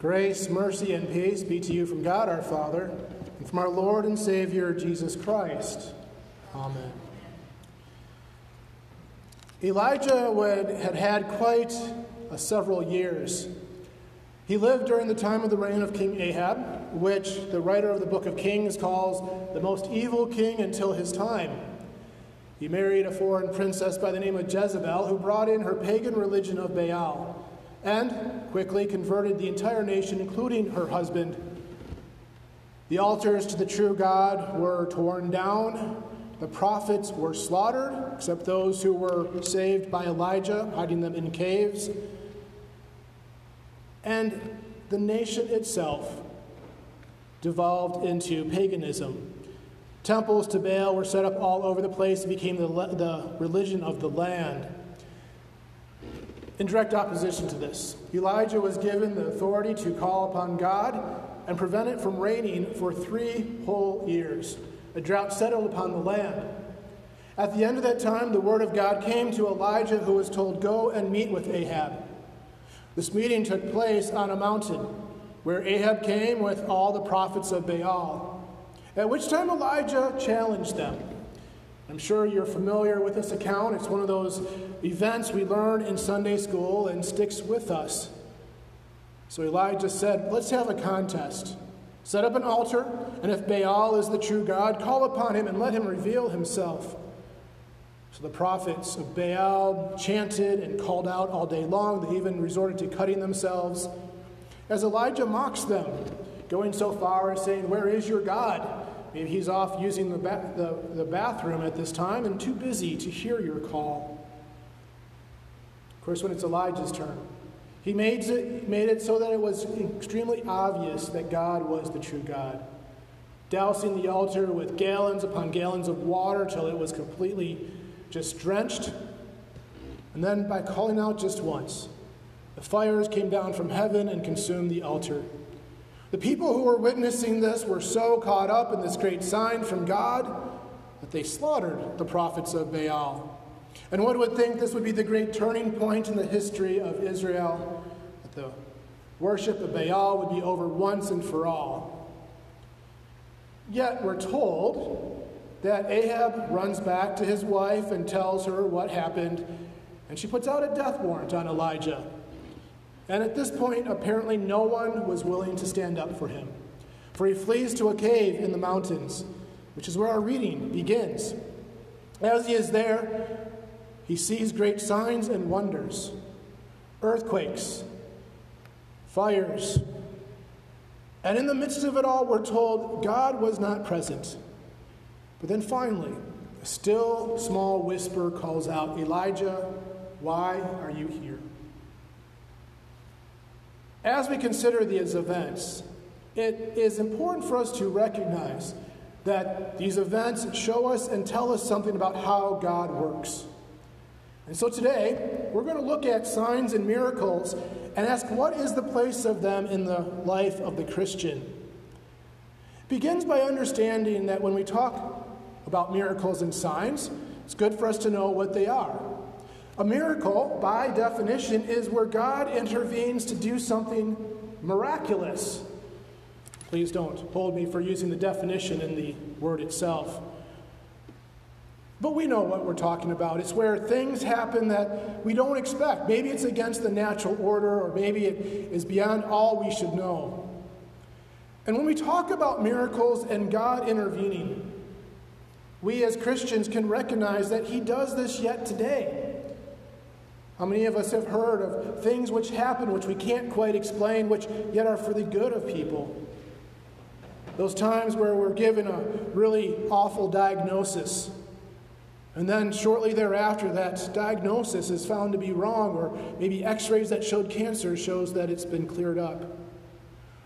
Grace, mercy, and peace be to you from God our Father and from our Lord and Savior Jesus Christ. Amen. Elijah would, had had quite a several years. He lived during the time of the reign of King Ahab, which the writer of the book of Kings calls the most evil king until his time. He married a foreign princess by the name of Jezebel, who brought in her pagan religion of Baal and quickly converted the entire nation, including her husband. The altars to the true God were torn down. The prophets were slaughtered, except those who were saved by Elijah, hiding them in caves. And the nation itself devolved into paganism. Temples to Baal were set up all over the place. It became the, the religion of the land. In direct opposition to this, Elijah was given the authority to call upon God and prevent it from raining for three whole years. A drought settled upon the land. At the end of that time, the word of God came to Elijah, who was told, Go and meet with Ahab. This meeting took place on a mountain where Ahab came with all the prophets of Baal. At which time Elijah challenged them. I'm sure you're familiar with this account. It's one of those events we learn in Sunday school and sticks with us. So Elijah said, Let's have a contest. Set up an altar, and if Baal is the true God, call upon him and let him reveal himself. So the prophets of Baal chanted and called out all day long. They even resorted to cutting themselves. As Elijah mocks them, going so far as saying, Where is your God? Maybe he's off using the, ba- the, the bathroom at this time and too busy to hear your call. Of course, when it's Elijah's turn, he made it, made it so that it was extremely obvious that God was the true God. Dousing the altar with gallons upon gallons of water till it was completely just drenched. And then by calling out just once, the fires came down from heaven and consumed the altar. The people who were witnessing this were so caught up in this great sign from God that they slaughtered the prophets of Baal. And one would think this would be the great turning point in the history of Israel, that the worship of Baal would be over once and for all. Yet we're told that Ahab runs back to his wife and tells her what happened, and she puts out a death warrant on Elijah. And at this point, apparently no one was willing to stand up for him. For he flees to a cave in the mountains, which is where our reading begins. As he is there, he sees great signs and wonders earthquakes, fires. And in the midst of it all, we're told God was not present. But then finally, a still small whisper calls out, Elijah, why are you here? As we consider these events, it is important for us to recognize that these events show us and tell us something about how God works. And so today, we're going to look at signs and miracles and ask what is the place of them in the life of the Christian. It begins by understanding that when we talk about miracles and signs, it's good for us to know what they are. A miracle, by definition, is where God intervenes to do something miraculous. Please don't hold me for using the definition in the word itself. But we know what we're talking about. It's where things happen that we don't expect. Maybe it's against the natural order, or maybe it is beyond all we should know. And when we talk about miracles and God intervening, we as Christians can recognize that He does this yet today. How many of us have heard of things which happen which we can't quite explain, which yet are for the good of people? Those times where we're given a really awful diagnosis, and then shortly thereafter, that diagnosis is found to be wrong, or maybe x rays that showed cancer shows that it's been cleared up.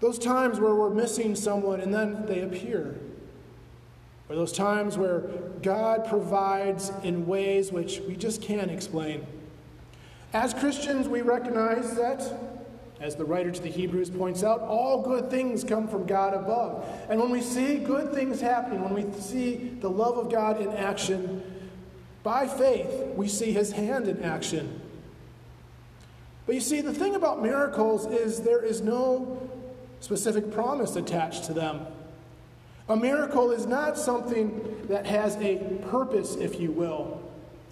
Those times where we're missing someone and then they appear. Or those times where God provides in ways which we just can't explain. As Christians, we recognize that, as the writer to the Hebrews points out, all good things come from God above. And when we see good things happening, when we see the love of God in action, by faith, we see his hand in action. But you see, the thing about miracles is there is no specific promise attached to them. A miracle is not something that has a purpose, if you will.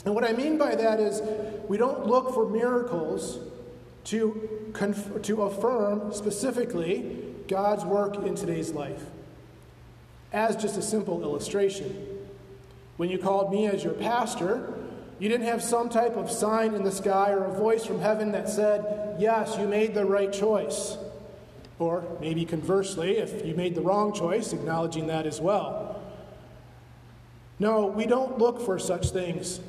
And what I mean by that is we don't look for miracles to, conf- to affirm specifically God's work in today's life. As just a simple illustration. When you called me as your pastor, you didn't have some type of sign in the sky or a voice from heaven that said, Yes, you made the right choice. Or maybe conversely, if you made the wrong choice, acknowledging that as well. No, we don't look for such things.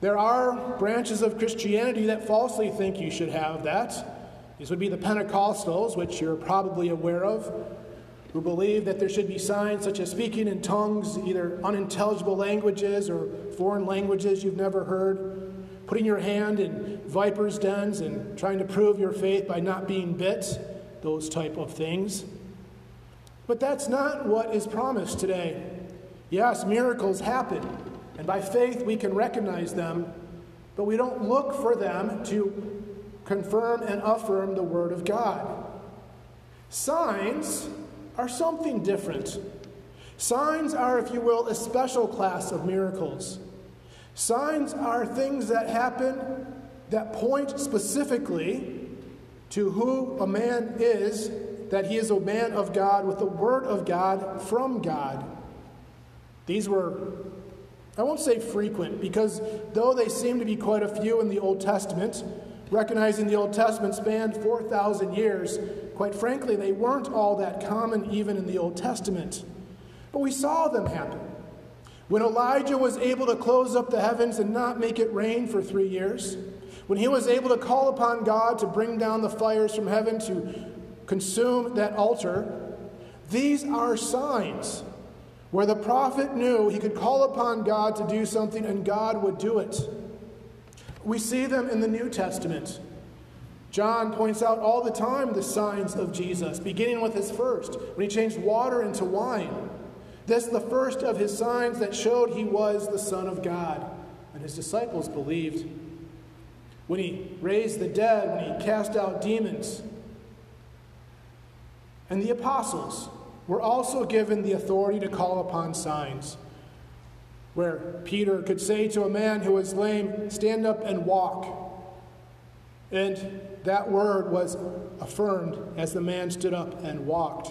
There are branches of Christianity that falsely think you should have that. These would be the Pentecostals, which you're probably aware of, who believe that there should be signs such as speaking in tongues, either unintelligible languages or foreign languages you've never heard, putting your hand in vipers' dens and trying to prove your faith by not being bit, those type of things. But that's not what is promised today. Yes, miracles happen, and by faith we can recognize them, but we don't look for them to confirm and affirm the Word of God. Signs are something different. Signs are, if you will, a special class of miracles. Signs are things that happen that point specifically to who a man is, that he is a man of God with the Word of God from God. These were, I won't say frequent, because though they seem to be quite a few in the Old Testament, recognizing the Old Testament spanned 4,000 years, quite frankly, they weren't all that common even in the Old Testament. But we saw them happen. When Elijah was able to close up the heavens and not make it rain for three years, when he was able to call upon God to bring down the fires from heaven to consume that altar, these are signs where the prophet knew he could call upon God to do something and God would do it. We see them in the New Testament. John points out all the time the signs of Jesus, beginning with his first, when he changed water into wine. This the first of his signs that showed he was the Son of God. And his disciples believed. When he raised the dead, when he cast out demons. And the apostles were also given the authority to call upon signs where Peter could say to a man who was lame, Stand up and walk. And that word was affirmed as the man stood up and walked.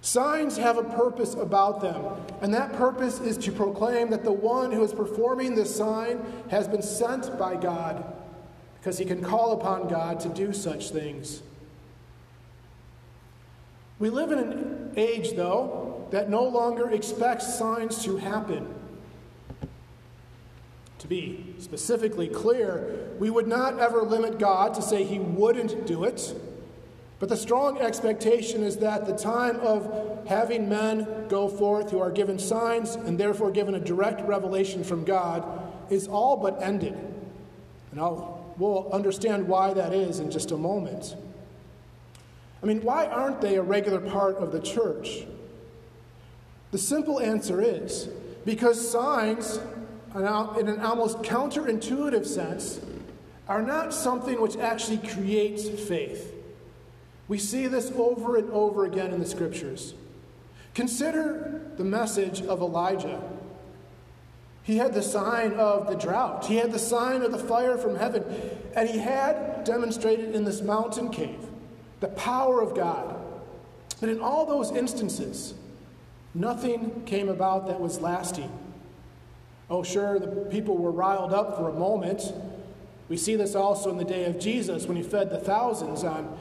Signs have a purpose about them, and that purpose is to proclaim that the one who is performing this sign has been sent by God because he can call upon God to do such things. We live in an age, though, that no longer expects signs to happen. To be specifically clear, we would not ever limit God to say he wouldn't do it. But the strong expectation is that the time of having men go forth who are given signs and therefore given a direct revelation from God is all but ended. And I'll, we'll understand why that is in just a moment. I mean, why aren't they a regular part of the church? The simple answer is because signs, in an almost counterintuitive sense, are not something which actually creates faith. We see this over and over again in the scriptures. Consider the message of Elijah. He had the sign of the drought, he had the sign of the fire from heaven, and he had demonstrated in this mountain cave the power of God. But in all those instances, nothing came about that was lasting. Oh, sure, the people were riled up for a moment. We see this also in the day of Jesus when he fed the thousands on,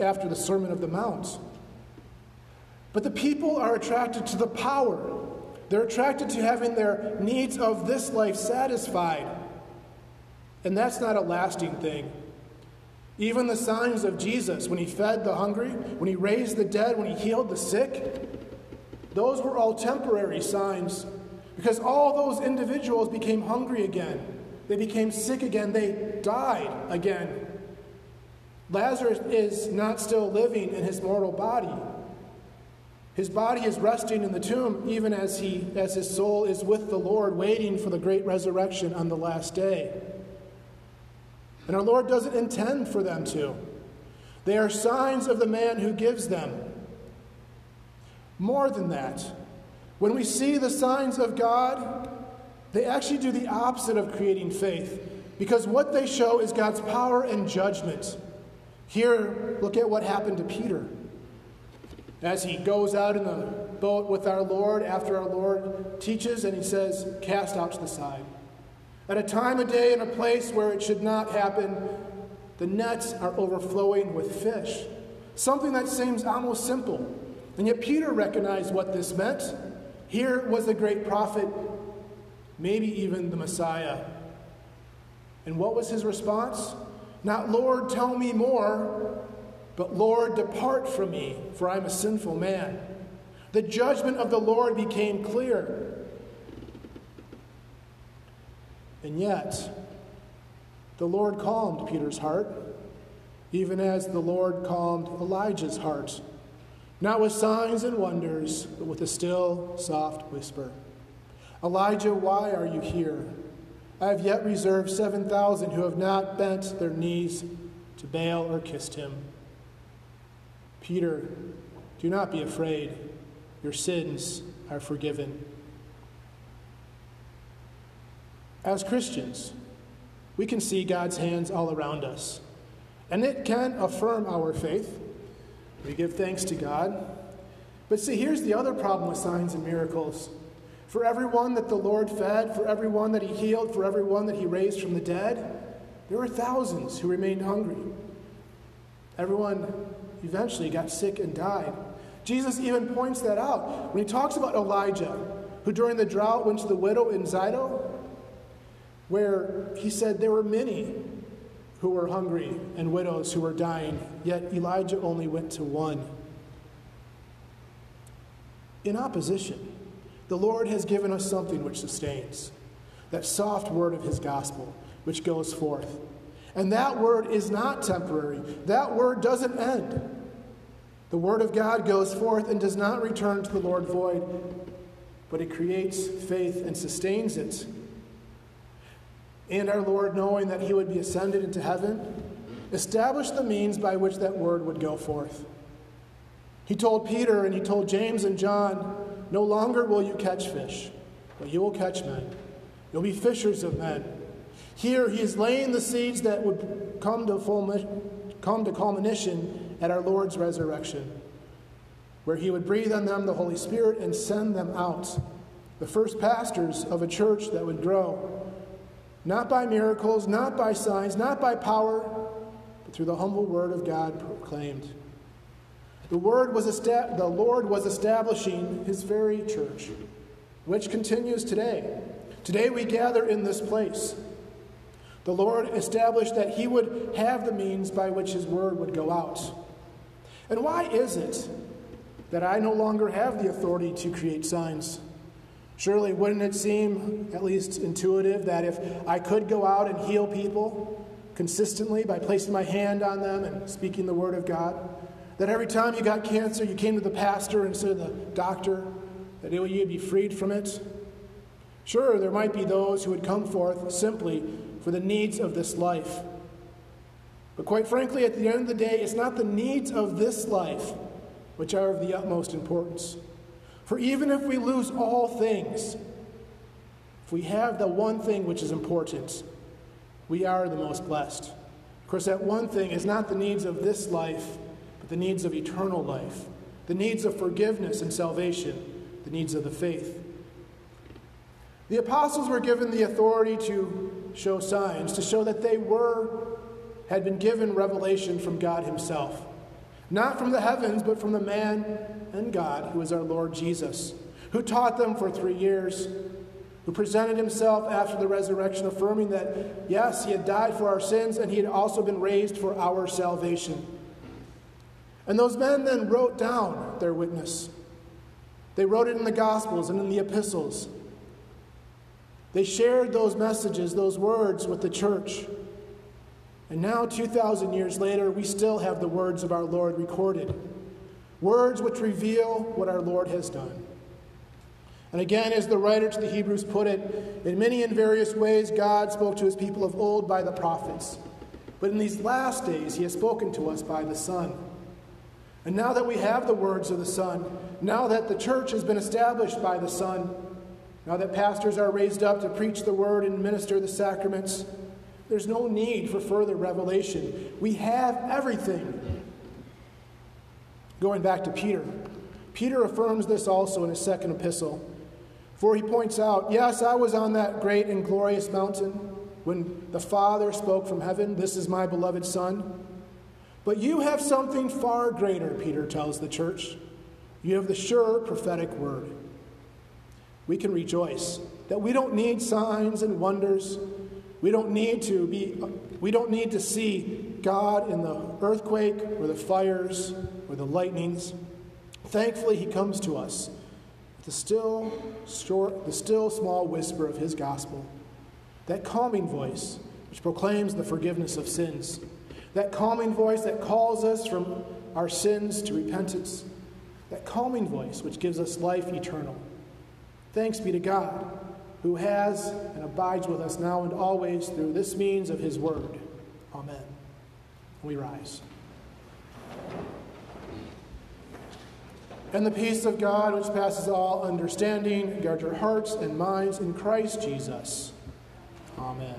after the Sermon of the Mount. But the people are attracted to the power. They're attracted to having their needs of this life satisfied. And that's not a lasting thing. Even the signs of Jesus, when he fed the hungry, when he raised the dead, when he healed the sick, those were all temporary signs because all those individuals became hungry again. They became sick again. They died again. Lazarus is not still living in his mortal body. His body is resting in the tomb even as, he, as his soul is with the Lord, waiting for the great resurrection on the last day. And our Lord doesn't intend for them to. They are signs of the man who gives them. More than that, when we see the signs of God, they actually do the opposite of creating faith because what they show is God's power and judgment. Here, look at what happened to Peter. As he goes out in the boat with our Lord after our Lord teaches, and he says, Cast out to the side. At a time of day and a place where it should not happen, the nets are overflowing with fish. Something that seems almost simple. And yet Peter recognized what this meant. Here was the great prophet, maybe even the Messiah. And what was his response? Not, Lord, tell me more, but Lord, depart from me, for I'm a sinful man. The judgment of the Lord became clear. And yet, the Lord calmed Peter's heart, even as the Lord calmed Elijah's heart, not with signs and wonders, but with a still, soft whisper Elijah, why are you here? I have yet reserved 7,000 who have not bent their knees to Baal or kissed him. Peter, do not be afraid. Your sins are forgiven. As Christians, we can see God's hands all around us, and it can affirm our faith. We give thanks to God. But see, here's the other problem with signs and miracles. For everyone that the Lord fed, for everyone that he healed, for everyone that he raised from the dead, there were thousands who remained hungry. Everyone eventually got sick and died. Jesus even points that out when he talks about Elijah, who during the drought went to the widow in Zidon where he said there were many who were hungry and widows who were dying, yet Elijah only went to one. In opposition, the Lord has given us something which sustains that soft word of his gospel, which goes forth. And that word is not temporary, that word doesn't end. The word of God goes forth and does not return to the Lord void, but it creates faith and sustains it and our Lord, knowing that he would be ascended into heaven, established the means by which that word would go forth. He told Peter and he told James and John, No longer will you catch fish, but you will catch men. You'll be fishers of men. Here he is laying the seeds that would come to, full, come to culmination at our Lord's resurrection, where he would breathe on them the Holy Spirit and send them out, the first pastors of a church that would grow not by miracles, not by signs, not by power, but through the humble word of God proclaimed. The, word was esta- the Lord was establishing his very church, which continues today. Today we gather in this place. The Lord established that he would have the means by which his word would go out. And why is it that I no longer have the authority to create signs? Surely, wouldn't it seem at least intuitive that if I could go out and heal people consistently by placing my hand on them and speaking the word of God, that every time you got cancer, you came to the pastor instead of the doctor, that you'd be freed from it? Sure, there might be those who would come forth simply for the needs of this life. But quite frankly, at the end of the day, it's not the needs of this life which are of the utmost importance. For even if we lose all things, if we have the one thing which is important, we are the most blessed. Of course, that one thing is not the needs of this life, but the needs of eternal life, the needs of forgiveness and salvation, the needs of the faith. The apostles were given the authority to show signs, to show that they were, had been given revelation from God Himself. Not from the heavens, but from the man and God, who is our Lord Jesus, who taught them for three years, who presented himself after the resurrection, affirming that, yes, he had died for our sins and he had also been raised for our salvation. And those men then wrote down their witness. They wrote it in the Gospels and in the epistles. They shared those messages, those words with the church. And now, 2,000 years later, we still have the words of our Lord recorded words which reveal what our Lord has done. And again, as the writer to the Hebrews put it, in many and various ways, God spoke to his people of old by the prophets. But in these last days, he has spoken to us by the Son. And now that we have the words of the Son, now that the church has been established by the Son, now that pastors are raised up to preach the word and minister the sacraments, there's no need for further revelation. We have everything. Going back to Peter, Peter affirms this also in his second epistle. For he points out, Yes, I was on that great and glorious mountain when the Father spoke from heaven, This is my beloved Son. But you have something far greater, Peter tells the church. You have the sure prophetic word. We can rejoice that we don't need signs and wonders. We don't need to be we don't need to see God in the earthquake or the fires or the lightnings. Thankfully he comes to us with the still short the still small whisper of his gospel. That calming voice which proclaims the forgiveness of sins that calming voice that calls us from our sins to repentance. That calming voice which gives us life eternal. Thanks be to God, who has and abides with us now and always through this means of his word. Amen. We rise. And the peace of God, which passes all understanding, guard your hearts and minds in Christ Jesus. Amen.